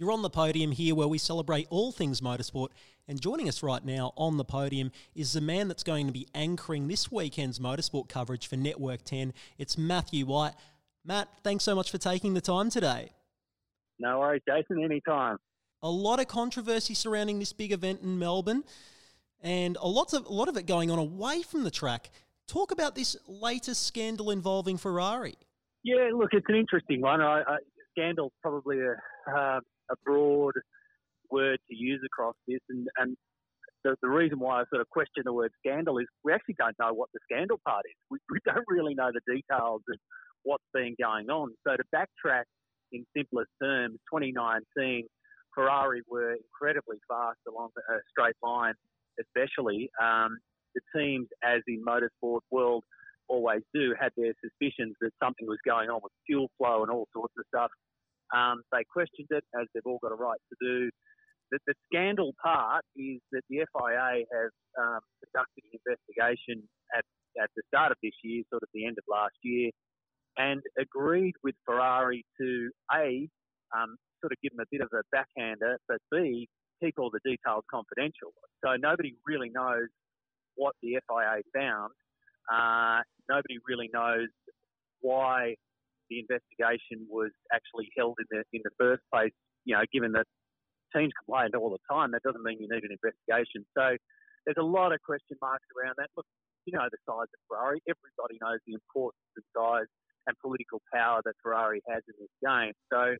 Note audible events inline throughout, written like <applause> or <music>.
You're on the podium here where we celebrate all things motorsport. And joining us right now on the podium is the man that's going to be anchoring this weekend's motorsport coverage for Network 10. It's Matthew White. Matt, thanks so much for taking the time today. No worries, Jason, anytime. A lot of controversy surrounding this big event in Melbourne and a lot of, a lot of it going on away from the track. Talk about this latest scandal involving Ferrari. Yeah, look, it's an interesting one. I, I, scandal's probably a, uh, a broad word to use across this, and, and the, the, reason why I sort of question the word scandal is we actually don't know what the scandal part is. We, we don't really know the details of what's been going on. So to backtrack in simplest terms, 2019, Ferrari were incredibly fast along a straight line, especially. Um, the teams, as in motorsport world, always do, had their suspicions that something was going on with fuel flow and all sorts of stuff. Um, they questioned it, as they've all got a right to do. The, the scandal part is that the FIA has um, conducted an investigation at, at the start of this year, sort of the end of last year, and agreed with Ferrari to A, um, sort of give them a bit of a backhander, but B, keep all the details confidential. So nobody really knows what the FIA found. Uh, nobody really knows why the investigation was actually held in the in the first place. You know, given that teams complain all the time, that doesn't mean you need an investigation. So there's a lot of question marks around that. Look, you know the size of Ferrari. Everybody knows the importance of size and political power that Ferrari has in this game. So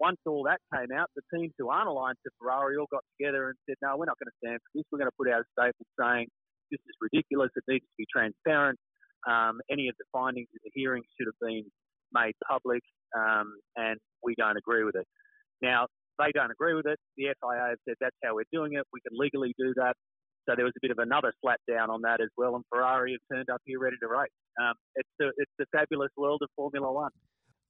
once all that came out, the teams who aren't aligned to Ferrari all got together and said, no, we're not going to stand for this. We're going to put out a statement saying this is ridiculous. It needs to be transparent. Um, any of the findings in the hearings should have been made public, um, and we don't agree with it. Now, they don't agree with it. The FIA have said that's how we're doing it. We can legally do that. So there was a bit of another slap down on that as well, and Ferrari have turned up here ready to race. Um, it's the it's the fabulous world of Formula One.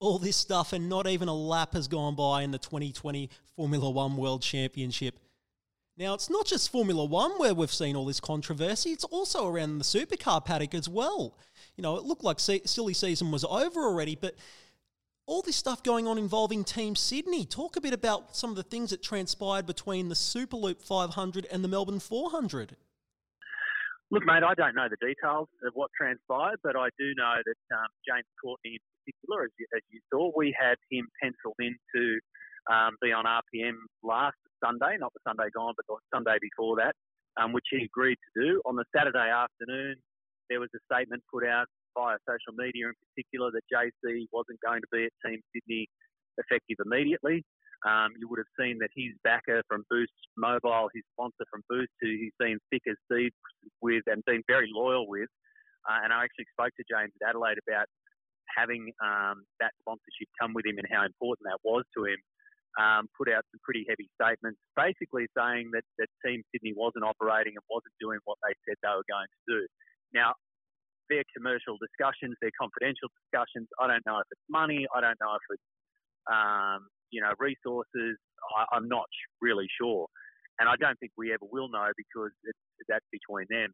All this stuff, and not even a lap has gone by in the 2020 Formula One World Championship. Now, it's not just Formula One where we've seen all this controversy, it's also around the supercar paddock as well you know, it looked like silly season was over already, but all this stuff going on involving Team Sydney. Talk a bit about some of the things that transpired between the Superloop 500 and the Melbourne 400. Look, mate, I don't know the details of what transpired, but I do know that um, James Courtney, in particular, as you, as you, saw, we had him penciled in to um, be on RPM last Sunday, not the Sunday gone, but the Sunday before that, um, which he agreed to do. On the Saturday afternoon, there was a statement put out via social media in particular that JC wasn't going to be at Team Sydney effective immediately. Um, you would have seen that his backer from Boost Mobile, his sponsor from Boost, who he's been thick as thieves with and been very loyal with, uh, and I actually spoke to James at Adelaide about having um, that sponsorship come with him and how important that was to him. Um, put out some pretty heavy statements, basically saying that, that Team Sydney wasn't operating and wasn't doing what they said they were going to do. Now, their commercial discussions, their confidential discussions, I don't know if it's money, I don't know if it's, um, you know, resources. I, am not really sure. And I don't think we ever will know because that's between them.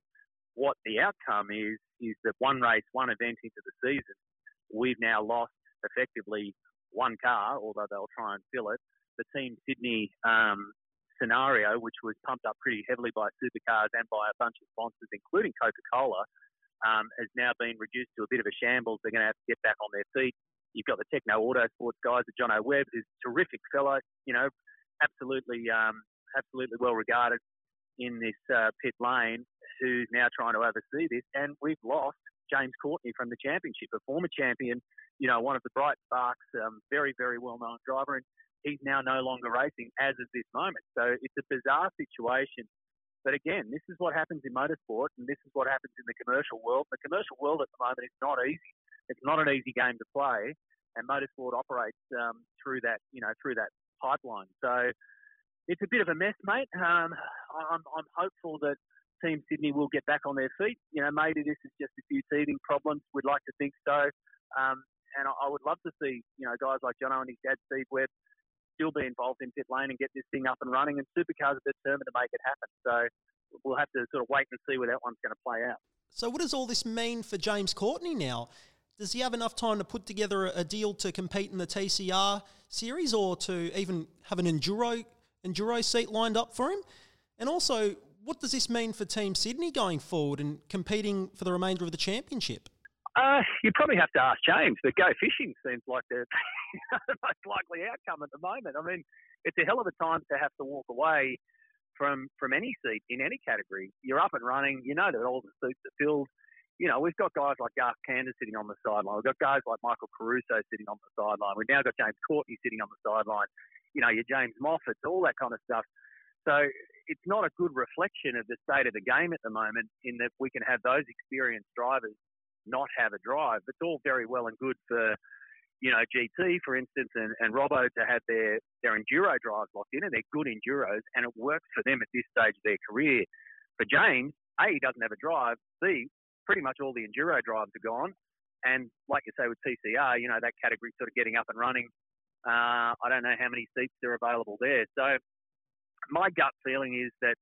What the outcome is, is that one race, one event into the season, we've now lost effectively one car, although they'll try and fill it. The Team Sydney um, scenario, which was pumped up pretty heavily by supercars and by a bunch of sponsors, including Coca Cola, um, has now been reduced to a bit of a shambles. They're going to have to get back on their feet. You've got the Tekno Autosports guys, the Jono Webb, who's a terrific fellow, you know, absolutely, um, absolutely well regarded in this uh, pit lane, who's now trying to oversee this. And we've lost James Courtney from the championship, a former champion, you know, one of the bright sparks, um, very, very well known driver. And he's now no longer racing as of this moment. So it's a bizarre situation. But again, this is what happens in motorsport, and this is what happens in the commercial world. The commercial world at the moment is not easy. It's not an easy game to play, and motorsport operates um, through that, you know, through that pipeline. So it's a bit of a mess, mate. Um, I'm, I'm hopeful that Team Sydney will get back on their feet. You know, maybe this is just a few teething problems. We'd like to think so. Um, and I, I would love to see, you know, guys like Jono and his dad, Steve Webb, still be involved in pit lane and get this thing up and running. And supercars are determined to make it happen. So we'll have to sort of wait and see where that one's going to play out. So what does all this mean for James Courtney now? does he have enough time to put together a, deal to compete in the TCR series or to even have an enduro enduro seat lined up for him? And also, what does this mean for Team Sydney going forward and competing for the remainder of the championship? Uh, you probably have to ask James, but go fishing seems like the <laughs> most likely outcome at the moment. I mean, it's a hell of a time to have to walk away from from any seat in any category. You're up and running. You know that all the seats are filled. You know, we've got guys like Garth Tander sitting on the sideline. We've got guys like Michael Caruso sitting on the sideline. We've now got James Courtney sitting on the sideline. You know, your James Moffats, all that kind of stuff. So it's not a good reflection of the state of the game at the moment in that we can have those experienced drivers not have a drive. It's all very well and good for, you know, GT, for instance, and, and to have their, their enduro drives locked in, and they're good enduros, and it works for them at this stage of their career. For James, A, he doesn't have a drive. B, pretty much all the enduro drives are gone. And like you say with TCR, you know, that category sort of getting up and running. Uh, I don't know how many seats are available there. So my gut feeling is that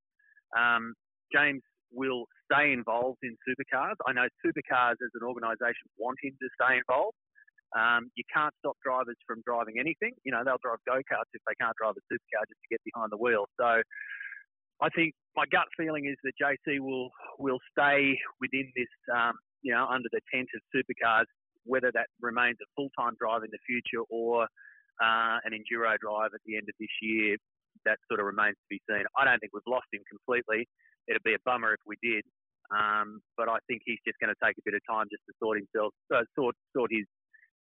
um, James will stay involved in supercars. I know supercars as an organisation want him to stay involved. Um, you can't stop drivers from driving anything. You know, they'll drive go karts if they can't drive a supercar just to get behind the wheel. So I think my gut feeling is that JC will will stay within this, um, you know, under the tent of supercars, whether that remains a full time drive in the future or uh, an enduro drive at the end of this year. That sort of remains to be seen. I don't think we've lost him completely it'd be a bummer if we did. Um, but I think he's just going to take a bit of time just to sort himself, uh, sort sort his,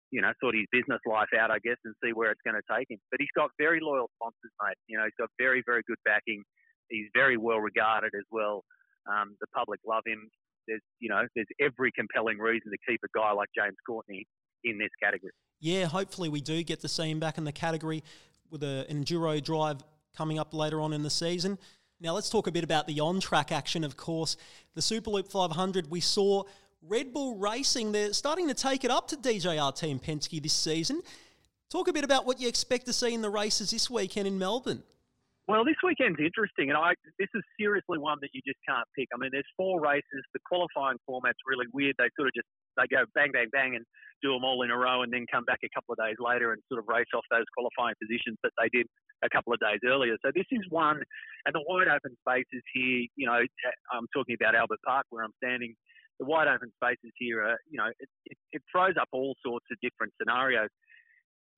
you know, sort his business life out, I guess, and see where it's going to take him. But he's got very loyal sponsors, mate. You know, he's got very very good backing. He's very well regarded as well. Um, the public love him. There's, you know, there's every compelling reason to keep a guy like James Courtney in this category. Yeah, hopefully we do get to see him back in the category with an enduro drive coming up later on in the season. Now, let's talk a bit about the on track action, of course. The Superloop 500, we saw Red Bull Racing, they're starting to take it up to DJR Team Penske this season. Talk a bit about what you expect to see in the races this weekend in Melbourne. Well, this weekend's interesting, and I this is seriously one that you just can't pick. I mean, there's four races. The qualifying format's really weird. They sort of just they go bang, bang, bang, and do them all in a row, and then come back a couple of days later and sort of race off those qualifying positions that they did a couple of days earlier. So this is one, and the wide open spaces here, you know, I'm talking about Albert Park where I'm standing. The wide open spaces here are, you know, it, it, it throws up all sorts of different scenarios.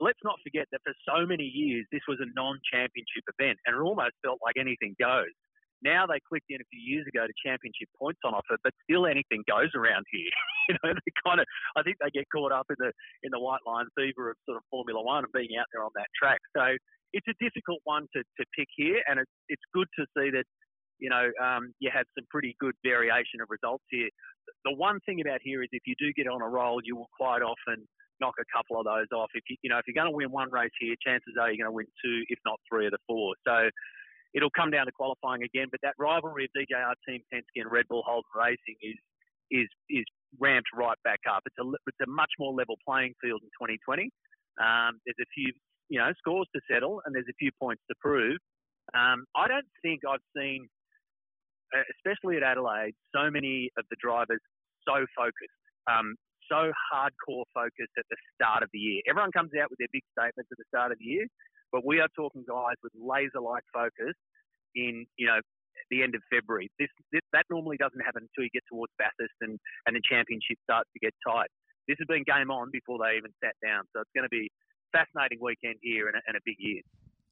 Let's not forget that for so many years, this was a non-championship event, and it almost felt like anything goes. Now they clicked in a few years ago to championship points on offer, but still anything goes around here. <laughs> you know, they kind of, I think they get caught up in the in the white line fever of sort of Formula One and being out there on that track. So it's a difficult one to, to pick here, and it's, it's good to see that you know um, you have some pretty good variation of results here. The one thing about here is if you do get on a roll, you will quite often knock a couple of those off. If you you know if you're going to win one race here, chances are you're going to win two, if not three of the four. So it'll come down to qualifying again. But that rivalry of DJR Team Penske and Red Bull Holden Racing is is is ramped right back up. It's a it's a much more level playing field in 2020. Um, there's a few you know, scores to settle and there's a few points to prove. Um, I don't think I've seen, uh, especially at Adelaide, so many of the drivers so focused, um, so hardcore focused at the start of the year. Everyone comes out with their big statements at the start of the year, but we are talking guys with laser-like focus in, you know, the end of February. This, this, that normally doesn't happen until you get towards Bathurst and, and the championship starts to get tight. This has been game on before they even sat down, so it's going to be fascinating weekend here and a, and a big year.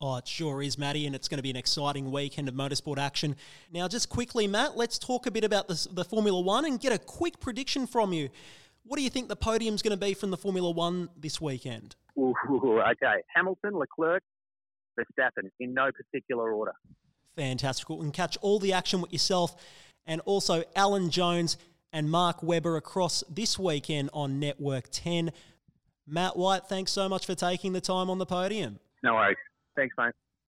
Oh, it sure is, Matty, and it's going to be an exciting weekend of motorsport action. Now, just quickly, Matt, let's talk a bit about the, the Formula One and get a quick prediction from you. What do you think the podium's going to be from the Formula One this weekend? Ooh, okay, Hamilton, Leclerc, Verstappen, in no particular order. Fantastic. We can catch all the action with yourself and also Alan Jones and Mark Webber across this weekend on Network 10. Matt White, thanks so much for taking the time on the podium. No worries. Thanks, mate.